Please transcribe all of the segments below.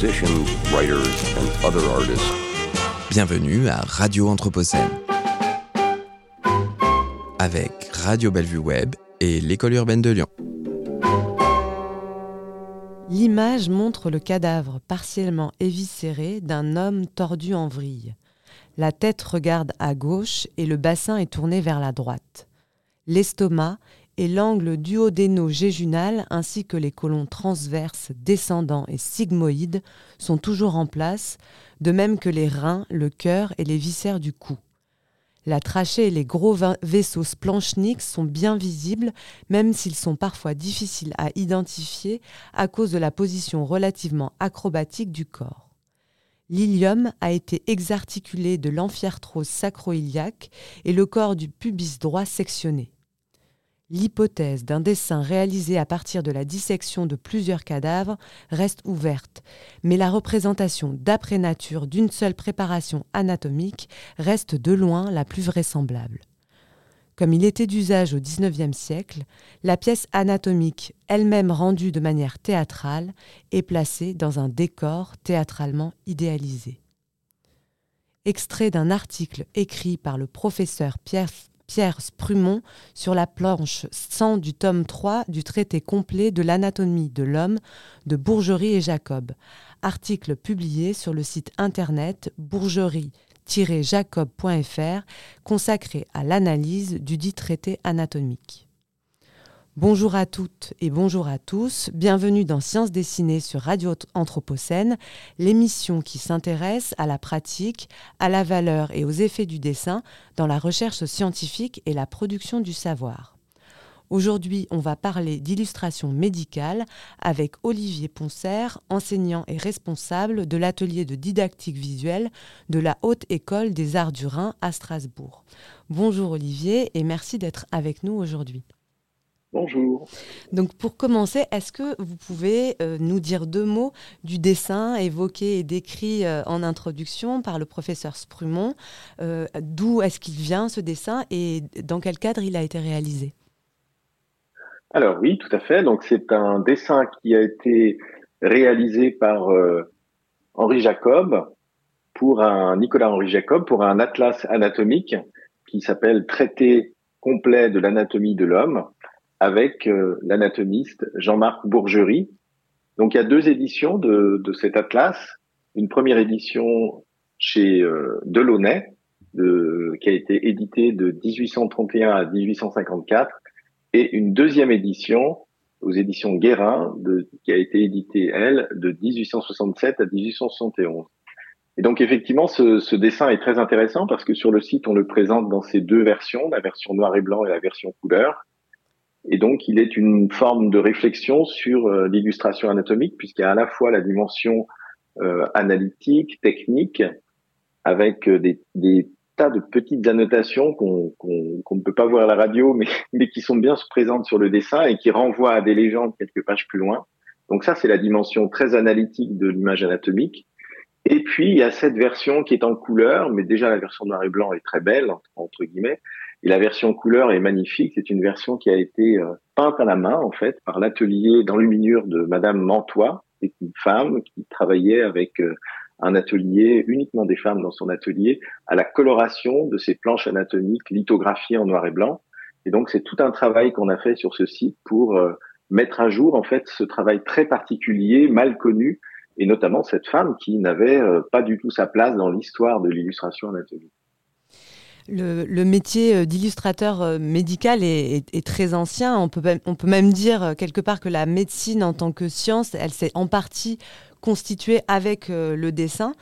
musicians, writers, and other artists. Bienvenue à Radio Anthropocène. Avec Radio Bellevue Web et l'École urbaine de Lyon. L'image montre le cadavre partiellement éviscéré d'un homme tordu en vrille. La tête regarde à gauche et le bassin est tourné vers la droite. L'estomac et l'angle duodéno-jéjunal ainsi que les côlons transverses, descendants et sigmoïdes sont toujours en place, de même que les reins, le cœur et les viscères du cou. La trachée et les gros vaisseaux splanchniques sont bien visibles, même s'ils sont parfois difficiles à identifier à cause de la position relativement acrobatique du corps. L'ilium a été exarticulé de l'amphiertrose sacroiliaque et le corps du pubis droit sectionné. L'hypothèse d'un dessin réalisé à partir de la dissection de plusieurs cadavres reste ouverte, mais la représentation d'après nature d'une seule préparation anatomique reste de loin la plus vraisemblable. Comme il était d'usage au XIXe siècle, la pièce anatomique, elle-même rendue de manière théâtrale, est placée dans un décor théâtralement idéalisé. Extrait d'un article écrit par le professeur Pierre Pierre Sprumont sur la planche 100 du tome 3 du traité complet de l'anatomie de l'homme de Bourgerie et Jacob, article publié sur le site internet bourgerie-jacob.fr consacré à l'analyse du dit traité anatomique. Bonjour à toutes et bonjour à tous. Bienvenue dans Sciences dessinées sur Radio Anthropocène, l'émission qui s'intéresse à la pratique, à la valeur et aux effets du dessin dans la recherche scientifique et la production du savoir. Aujourd'hui, on va parler d'illustration médicale avec Olivier Poncer, enseignant et responsable de l'atelier de didactique visuelle de la Haute École des Arts du Rhin à Strasbourg. Bonjour Olivier et merci d'être avec nous aujourd'hui. Bonjour. Donc pour commencer, est-ce que vous pouvez euh, nous dire deux mots du dessin évoqué et décrit euh, en introduction par le professeur Sprumont euh, D'où est-ce qu'il vient ce dessin et dans quel cadre il a été réalisé? Alors oui, tout à fait. Donc c'est un dessin qui a été réalisé par Henri Jacob pour un Nicolas Henri Jacob pour un atlas anatomique qui s'appelle Traité complet de l'anatomie de l'homme avec euh, l'anatomiste Jean-Marc Bourgerie. Donc il y a deux éditions de, cet atlas. Une première édition chez euh, Delaunay, de, qui a été éditée de 1831 à 1854, et une deuxième édition aux éditions Guérin, de, qui a été éditée, elle, de 1867 à 1871. Et donc effectivement, ce, ce, dessin est très intéressant parce que sur le site, on le présente dans ces deux versions, la version noir et blanc et la version couleur. Et donc, il est une forme de réflexion sur euh, l'illustration anatomique, puisqu'il y a à la fois la dimension euh, analytique, technique, avec euh, des, tas de petites annotations qu'on ne peut pas voir à la radio, mais, mais qui sont bien présentes sur le dessin et qui renvoient à des légendes quelques pages plus loin. Donc ça, c'est la dimension très analytique de l'image anatomique. Et puis, il y a cette version qui est en couleur, mais déjà la version noir et blanc est très belle, entre guillemets. Et la version couleur est magnifique. C'est une version qui a été euh, peinte à la main, en fait, par l'atelier d'enluminure de Madame Mantois. C'est une femme qui travaillait avec euh, un atelier, uniquement des femmes dans son atelier, à la coloration de ces planches anatomiques lithographiées en noir et blanc. Et donc, c'est tout un travail qu'on a fait sur ce site pour euh, mettre à jour, en fait, ce travail très particulier, mal connu, et notamment cette femme qui n'avait pas du tout sa place dans l'histoire de l'illustration anatomique. Le, métier euh, d'illustrateur euh, médical est, très ancien. On peut, on peut même dire euh, quelque part que la médecine en tant que science, elle s'est en partie constituée avec le dessin.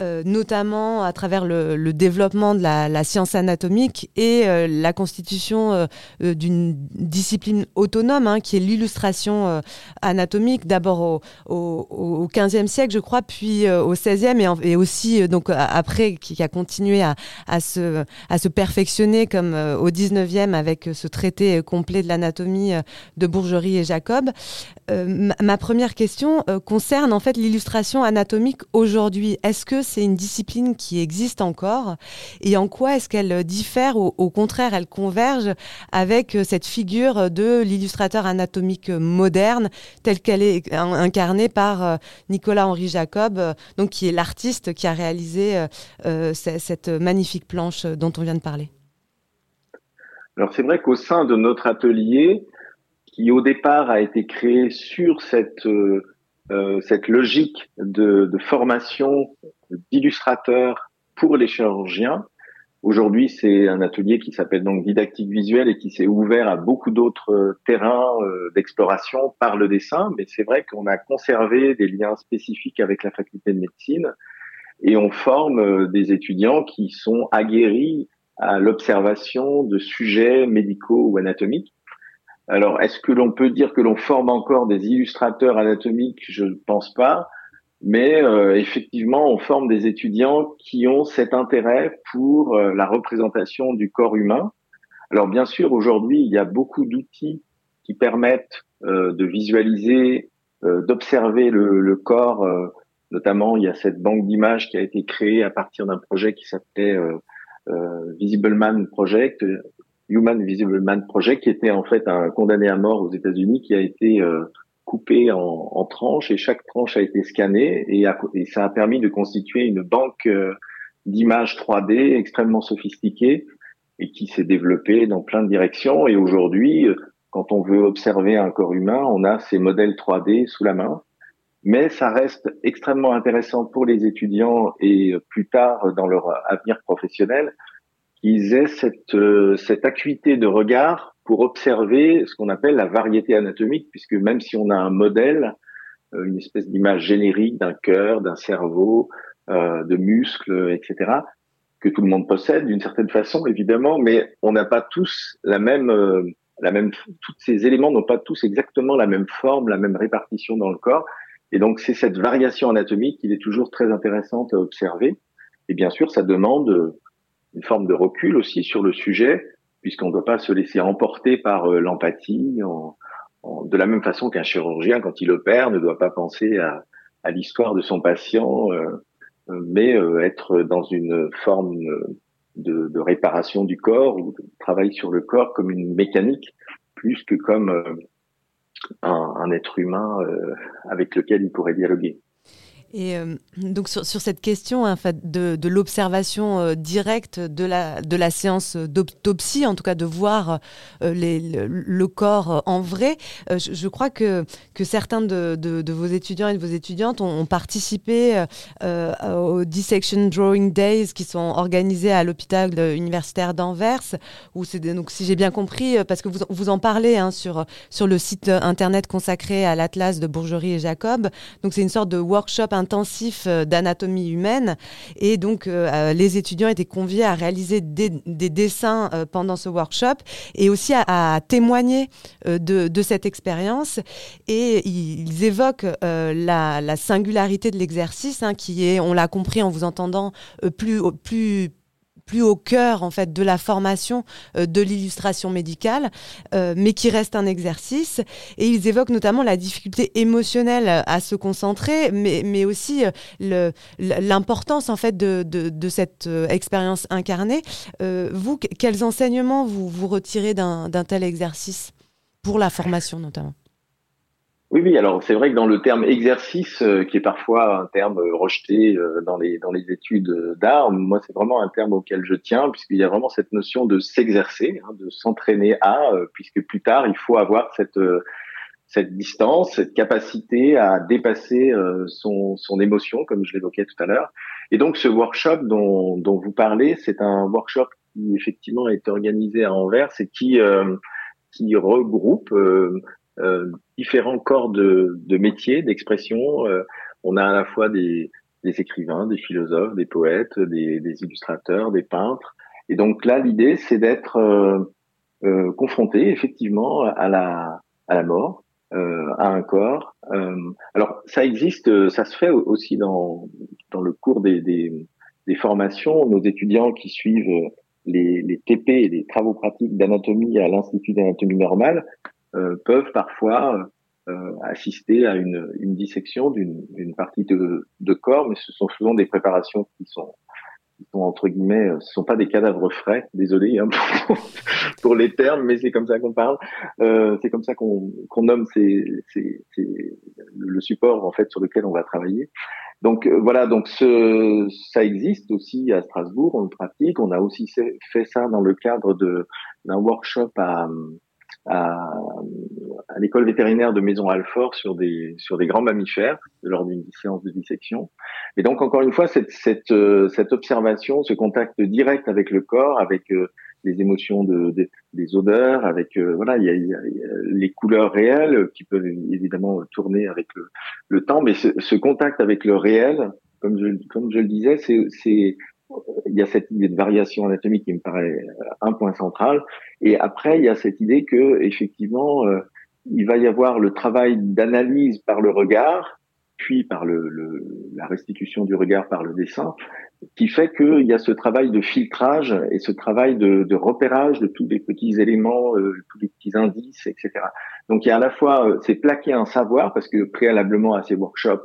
Euh, notamment à travers le, développement de la, science anatomique et euh, la constitution euh, d'une discipline autonome hein, qui est l'illustration anatomique, d'abord au, au, 15e siècle, je crois, puis au 16e et, aussi donc après qui, a continué à, se perfectionner comme au 19e avec ce traité complet de l'anatomie de Bourgerie et Jacob. ma première question concerne en fait l'illustration anatomique aujourd'hui. Est-ce que c'est une discipline qui existe encore. Et en quoi est-ce qu'elle diffère ou au contraire elle converge avec cette figure de l'illustrateur anatomique moderne telle qu'elle est incarnée par Nicolas-Henri Jacob, donc qui est l'artiste qui a réalisé cette magnifique planche dont on vient de parler? Alors c'est vrai qu'au sein de notre atelier, qui au départ a été créé sur cette euh, euh, cette logique de, de formation d'illustrateurs pour les chirurgiens. Aujourd'hui, c'est un atelier qui s'appelle donc didactique visuelle et qui s'est ouvert à beaucoup d'autres terrains euh, d'exploration par le dessin. Mais c'est vrai qu'on a conservé des liens spécifiques avec la faculté de médecine et on forme euh, des étudiants qui sont aguerris à l'observation de sujets médicaux ou anatomiques alors, est-ce que l'on peut dire que l'on forme encore des illustrateurs anatomiques? Je ne pense pas. Mais euh, effectivement, on forme des étudiants qui ont cet intérêt pour euh, la représentation du corps humain. Alors bien sûr, aujourd'hui, il y a beaucoup d'outils qui permettent euh, de visualiser, d'observer le, le, corps. notamment, il y a cette banque d'images qui a été créée à partir d'un projet qui s'appelait Visible Man Project, Human Visible Man Project, qui était en fait un condamné à mort aux États-Unis, qui a été euh, coupé en, tranches et chaque tranche a été scannée et, et ça a permis de constituer une banque euh, d'images 3D extrêmement sophistiquée et qui s'est développée dans plein de directions. Et aujourd'hui, euh, quand on veut observer un corps humain, on a ces modèles 3D sous la main. Mais ça reste extrêmement intéressant pour les étudiants et plus tard dans leur avenir professionnel qu'ils aient cette, euh, cette acuité de regard pour observer ce qu'on appelle la variété anatomique, puisque même si on a un modèle, euh, une espèce d'image générique d'un cœur, d'un cerveau, euh, de muscles, etc., que tout le monde possède d'une certaine façon, évidemment, mais on n'a pas tous la même, euh, la même, tous ces éléments n'ont pas tous exactement la même forme, la même répartition dans le corps. Et donc, c'est cette variation anatomique qu'il est toujours très intéressante à observer. Et bien sûr, ça demande une forme de recul aussi sur le sujet, puisqu'on ne doit pas se laisser emporter par euh, l'empathie, de la même façon qu'un chirurgien, quand il opère, ne doit pas penser à, l'histoire de son patient, euh, euh, mais être dans une forme de, réparation du corps ou de travail sur le corps comme une mécanique, plus que comme un, être humain avec lequel il pourrait dialoguer. Et euh, donc sur, cette question fait, de, l'observation euh, directe de la, de la séance d'autopsie, en tout cas de voir euh, le, corps en vrai, je, crois que, que certains de, vos étudiants et de vos étudiantes ont, participé aux Dissection Drawing Days qui sont organisés à l'hôpital universitaire d'Anvers, donc si j'ai bien compris, parce que vous, vous en parlez hein, sur, sur le site internet consacré à l'Atlas de Bourgerie et Jacob, donc c'est une sorte de workshop intensif euh, d'anatomie humaine. Et donc, euh, euh, les étudiants étaient conviés à réaliser des, dessins pendant ce workshop et aussi à, témoigner de, cette expérience. Et ils évoquent la, singularité de l'exercice, hein, qui est, on l'a compris en vous entendant, plus, plus plus au cœur en fait de la formation euh, de l'illustration médicale, euh, mais qui reste un exercice. Et ils évoquent notamment la difficulté émotionnelle à se concentrer, mais, mais aussi euh, l'importance en fait de, de, de cette expérience incarnée. vous, quels enseignements vous, vous retirez d'un tel exercice? Pour la formation notamment oui, oui. Alors c'est vrai que dans le terme exercice, euh, qui est parfois un terme rejeté euh, dans les dans les études d'art, moi c'est vraiment un terme auquel je tiens puisqu'il y a vraiment cette notion de s'exercer, hein, de s'entraîner à, euh, puisque plus tard il faut avoir cette cette distance, cette capacité à dépasser son son émotion, comme je l'évoquais tout à l'heure. Et donc ce workshop dont dont vous parlez, c'est un workshop qui effectivement est organisé à Anvers et qui qui regroupe euh, différents corps de, de métiers, d'expression. Euh, on a à la fois des, écrivains, des philosophes, des poètes, des, illustrateurs, des peintres. Et donc là, l'idée, c'est d'être euh, confronté effectivement à la, mort, à un corps. alors ça existe, ça se fait aussi dans, le cours des, formations. Nos étudiants qui suivent les, TP, les travaux pratiques d'anatomie à l'Institut d'anatomie normale, euh, peuvent parfois assister à une, une dissection d'une partie de, de corps, mais ce sont souvent des préparations qui sont sont entre guillemets, ce sont pas des cadavres frais. Désolé hein, pour, les termes, mais c'est comme ça qu'on parle. Euh, c'est comme ça qu'on nomme ces, ces, le support en fait sur lequel on va travailler. Donc euh, voilà, donc ce, ça existe aussi à Strasbourg, on le pratique. On a aussi fait ça dans le cadre d'un workshop à à, à l'école vétérinaire de Maison Alfort sur des sur des grands mammifères lors d'une séance de dissection. Et donc encore une fois, cette cette euh, cette observation, ce contact direct avec le corps, avec euh, les émotions de, des odeurs, avec euh, voilà, il y, il y, a, les couleurs réelles qui peuvent évidemment tourner avec le, temps, mais ce, ce, contact avec le réel, comme je comme je le disais, c'est il y a cette idée de variation anatomique qui me paraît euh, un point central. Et après, il y a cette idée que effectivement, euh, il va y avoir le travail d'analyse par le regard, puis par le, le, la restitution du regard par le dessin, qui fait qu'il y a ce travail de filtrage et ce travail de, de repérage de tous les petits éléments, euh, tous les petits indices, etc. Donc il y a à la fois, c'est plaquer un savoir, parce que préalablement à ces workshops,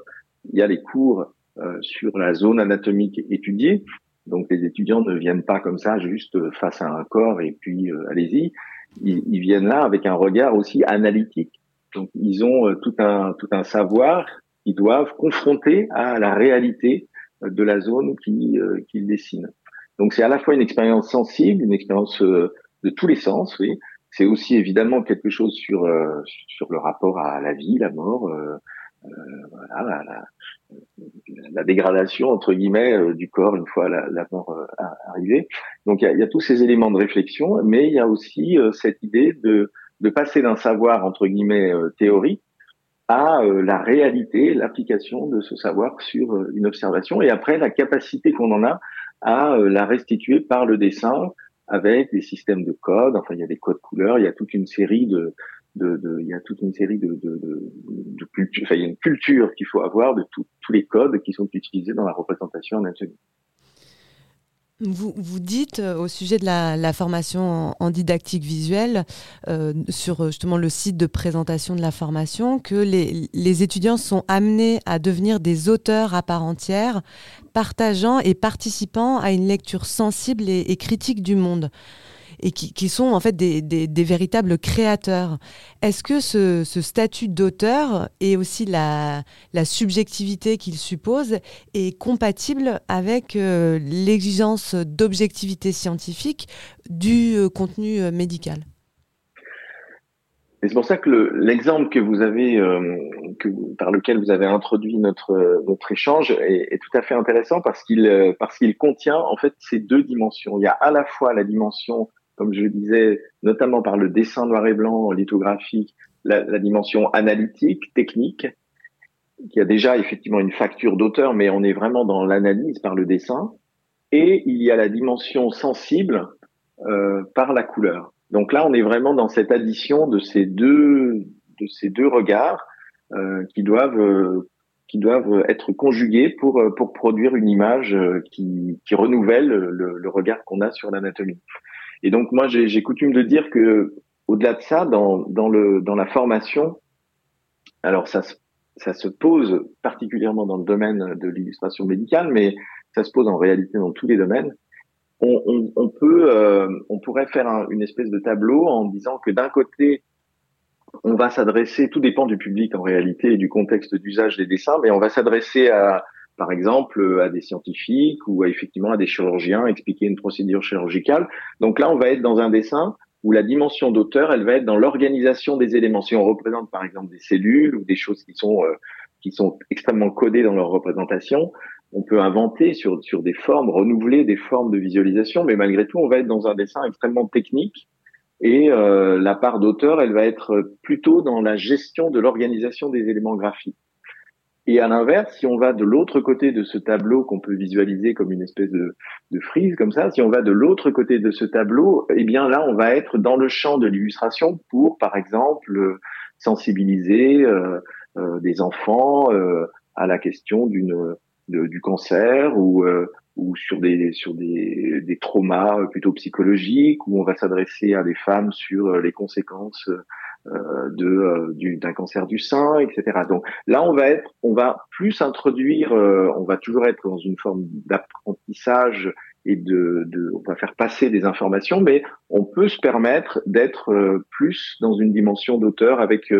il y a les cours sur la zone anatomique étudiée, donc les étudiants ne viennent pas comme ça juste face à un corps et puis euh, allez-y. Ils, ils, viennent là avec un regard aussi analytique. Donc ils ont euh, tout un tout un savoir qu'ils doivent confronter à la réalité euh, de la zone qu'ils qu'ils dessinent. Donc c'est à la fois une expérience sensible, une expérience de tous les sens, oui. C'est aussi évidemment quelque chose sur sur le rapport à la vie, la mort, euh, voilà, la, la, dégradation entre guillemets euh, du corps une fois la, la mort euh, arrivée. Donc il y a, y a, tous ces éléments de réflexion, mais il y a aussi cette idée de, de passer d'un savoir entre guillemets théorique à la réalité, l'application de ce savoir sur une observation, et après la capacité qu'on en a à la restituer par le dessin avec des systèmes de codes. Enfin, il y a des codes couleurs, il y a toute une série de, il y a toute une série de, de, culture, enfin, il y a une culture qu'il faut avoir de tous les codes qui sont utilisés dans la représentation anatomique. Vous, vous dites euh, au sujet de la, formation en, didactique visuelle euh, sur justement le site de présentation de la formation que les, étudiants sont amenés à devenir des auteurs à part entière, partageant et participant à une lecture sensible et critique du monde et qui, sont en fait des, véritables créateurs. Est-ce que ce, statut d'auteur et aussi la, subjectivité qu'il suppose est compatible avec euh, l'exigence d'objectivité scientifique du euh, contenu euh, médical? C'est pour ça que l'exemple que vous avez, par lequel vous avez introduit notre échange est, est tout à fait intéressant parce qu'il parce qu'il contient en fait ces deux dimensions. Il y a à la fois la dimension comme je le disais, notamment par le dessin noir et blanc lithographique, la, la dimension analytique, technique, qui a déjà effectivement une facture d'auteur, mais on est vraiment dans l'analyse par le dessin. Et il y a la dimension sensible euh, par la couleur. Donc là, on est vraiment dans cette addition de ces deux de ces deux regards euh, qui doivent euh, qui doivent être conjugués pour pour produire une image euh, qui, qui renouvelle le, le regard qu'on a sur l'anatomie. Et donc moi, j'ai coutume de dire que au-delà de ça, dans, dans, le, dans la formation, alors ça, ça se pose particulièrement dans le domaine de l'illustration médicale, mais ça se pose en réalité dans tous les domaines. On, on, on peut, euh, on pourrait faire une espèce de tableau en disant que d'un côté, on va s'adresser, tout dépend du public en réalité et du contexte d'usage des dessins, mais on va s'adresser à, par exemple, à des scientifiques ou effectivement à des chirurgiens, expliquer une procédure chirurgicale. Donc là, on va être dans un dessin où la dimension d'auteur, elle va être dans l'organisation des éléments. Si on représente par exemple des cellules ou des choses qui sont euh, qui sont extrêmement codées dans leur représentation, on peut inventer sur sur des formes, renouveler des formes de visualisation, mais malgré tout, on va être dans un dessin extrêmement technique. Et euh, la part d'auteur, elle va être plutôt dans la gestion de l'organisation des éléments graphiques. Et à l'inverse, si on va de l'autre côté de ce tableau qu'on peut visualiser comme une espèce de, frise comme ça, si on va de l'autre côté de ce tableau, eh bien là, on va être dans le champ de l'illustration pour, par exemple, sensibiliser euh, euh, des enfants euh, à la question d'une du cancer ou euh, ou sur des sur des, des traumas plutôt psychologiques, où on va s'adresser à des femmes sur les conséquences de d'un cancer du sein, etc. Donc là, on va être, on va plus introduire, on va toujours être dans une forme d'apprentissage et de, de, on va faire passer des informations, mais on peut se permettre d'être plus dans une dimension d'auteur avec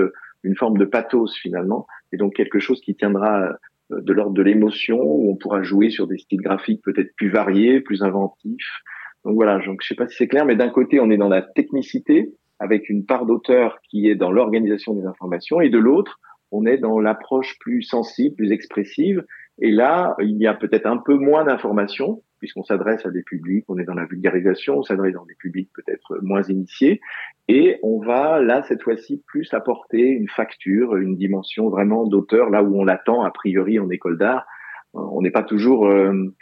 une forme de pathos finalement, et donc quelque chose qui tiendra de l'ordre de l'émotion, où on pourra jouer sur des styles graphiques peut-être plus variés, plus inventifs. Donc voilà, donc je sais pas si c'est clair, mais d'un côté, on est dans la technicité, avec une part d'auteur qui est dans l'organisation des informations, et de l'autre, on est dans l'approche plus sensible, plus expressive. Et là, il y a peut-être un peu moins d'informations, puisqu'on s'adresse à des publics, on est dans la vulgarisation, on s'adresse dans des publics peut-être moins initiés, et on va là cette fois-ci plus apporter une facture, une dimension vraiment d'auteur, là où on l'attend a priori en école d'art. On n'est pas toujours euh,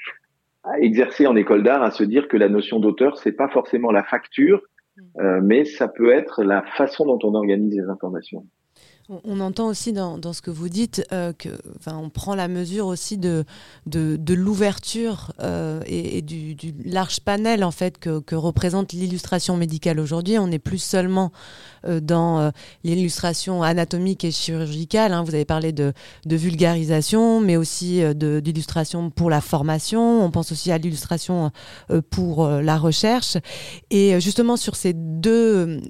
exercé en école d'art à se dire que la notion d'auteur c'est pas forcément la facture. Euh, mais ça peut être la façon dont on organise les informations. On, entend aussi dans, ce que vous dites euh, que, on prend la mesure aussi de, de, l'ouverture euh, et, du, large panel en fait que, représente l'illustration médicale aujourd'hui. On n'est plus seulement euh, dans l'illustration anatomique et chirurgicale. Hein. Vous avez parlé de, vulgarisation, mais aussi d'illustration pour la formation. On pense aussi à l'illustration pour la recherche. Et justement sur ces deux,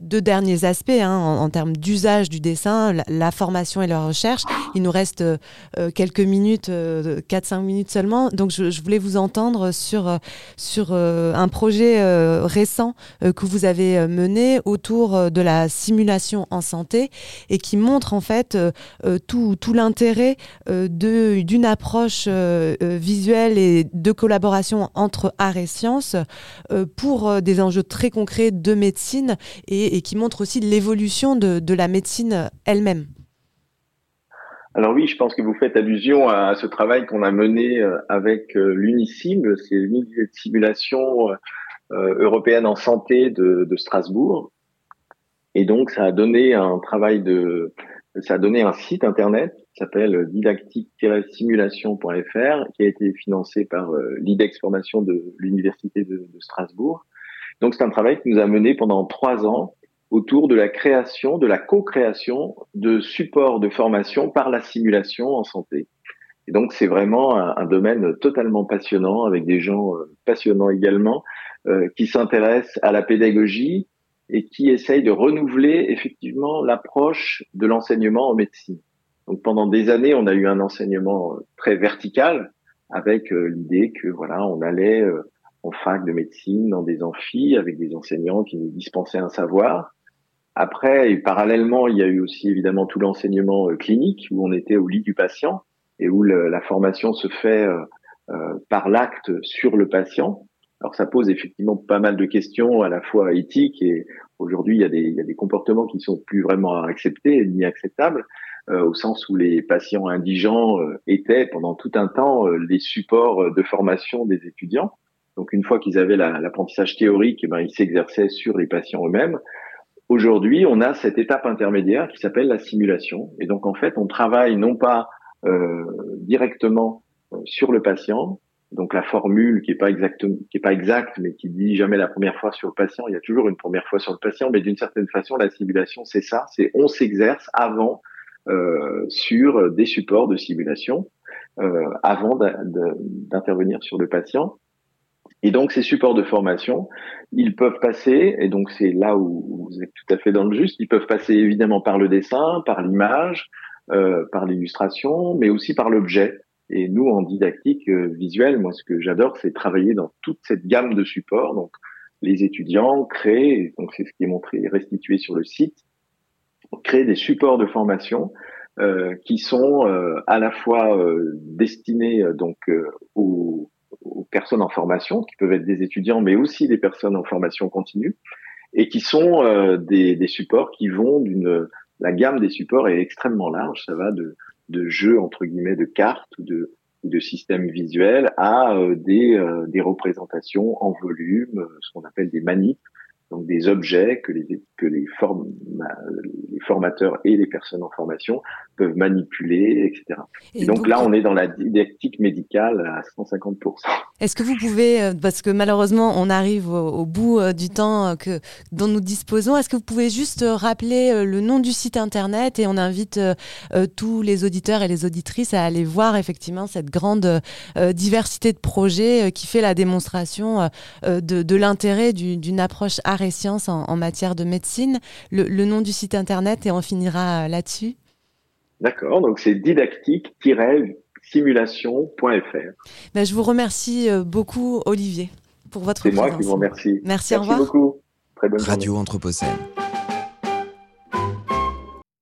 deux derniers aspects, hein, en termes d'usage du dessin, la, formation et la recherche. Il nous reste euh, euh, quelques minutes, 4-5 euh, minutes seulement. Donc je, voulais vous entendre sur, sur un projet récent que vous avez mené autour de la simulation en santé et qui montre en fait tout, tout l'intérêt d'une approche visuelle et de collaboration entre art et sciences pour des enjeux très concrets de médecine et, et qui montre aussi l'évolution de, de la médecine elle-même alors oui, je pense que vous faites allusion à ce travail qu'on a mené euh, avec euh, l'UNICIM, c'est l'unité de simulation euh, européenne en santé de, Strasbourg. Et donc, ça a donné un travail de, ça a donné un site internet qui s'appelle didactique-simulation.fr, qui a été financé par l'IDEX Formation de l'Université de, de Strasbourg. Donc, c'est un travail qui nous a mené pendant trois ans autour de la création, de la co-création de supports de formation par la simulation en santé. Et donc c'est vraiment un, domaine totalement passionnant avec des gens euh, passionnants également euh, qui s'intéressent à la pédagogie et qui essayent de renouveler effectivement l'approche de l'enseignement en médecine. Donc pendant des années, on a eu un enseignement euh, très vertical avec l'idée que voilà, on allait en fac de médecine dans des amphis avec des enseignants qui nous dispensaient un savoir après, et parallèlement, il y a eu aussi évidemment tout l'enseignement euh, clinique où on était au lit du patient et où la formation se fait euh, euh, par l'acte sur le patient. Alors ça pose effectivement pas mal de questions à la fois éthiques et aujourd'hui il il y a des comportements qui sont plus vraiment acceptés ni acceptables au sens où les patients indigents étaient pendant tout un temps les supports de formation des étudiants. Donc une fois qu'ils avaient l'apprentissage théorique, eh ben, ils s'exerçaient sur les patients eux-mêmes. Aujourd'hui, on a cette étape intermédiaire qui s'appelle la simulation. Et donc, en fait, on travaille non pas euh, directement euh, sur le patient, donc la formule qui est pas exacte, qui est pas exacte, mais qui dit jamais la première fois sur le patient. Il y a toujours une première fois sur le patient, mais d'une certaine façon, la simulation, c'est ça. C'est on s'exerce avant euh, sur des supports de simulation euh, avant d'intervenir sur le patient. Et donc ces supports de formation, ils peuvent passer, et donc c'est là où vous êtes tout à fait dans le juste, ils peuvent passer évidemment par le dessin, par l'image, euh, par l'illustration, mais aussi par l'objet. Et nous, en didactique euh, visuelle, moi, ce que j'adore, c'est travailler dans toute cette gamme de supports. Donc, les étudiants créent, donc c'est ce qui est montré, restitué sur le site, créent des supports de formation euh, qui sont euh, à la fois euh, destinés donc aux aux personnes en formation, qui peuvent être des étudiants, mais aussi des personnes en formation continue, et qui sont euh, des, des, supports qui vont d'une... La gamme des supports est extrêmement large, ça va de, de jeux, entre guillemets, de cartes ou de, de systèmes visuels à euh, des, euh, des représentations en volume, ce qu'on appelle des manips, donc des objets que les, que les, les formateurs et les personnes en formation peuvent manipuler, etc. Et, donc, là, on est dans la didactique médicale à 150%. Est-ce que vous pouvez, euh, parce que malheureusement, on arrive au, bout euh, du temps que, dont nous disposons, est-ce que vous pouvez juste rappeler le nom du site internet et on invite tous les auditeurs et les auditrices à aller voir effectivement cette grande diversité de projets qui fait la démonstration de, de l'intérêt d'une approche art et sciences en, matière de médecine. Le, nom du site internet et on finira euh, là-dessus. D'accord, donc c'est didactique-simulation.fr. Ben, je vous remercie euh, beaucoup, Olivier, pour votre présence. C'est moi qui vous remercie. Merci, au revoir. beaucoup. Très bonne Radio Anthropocène.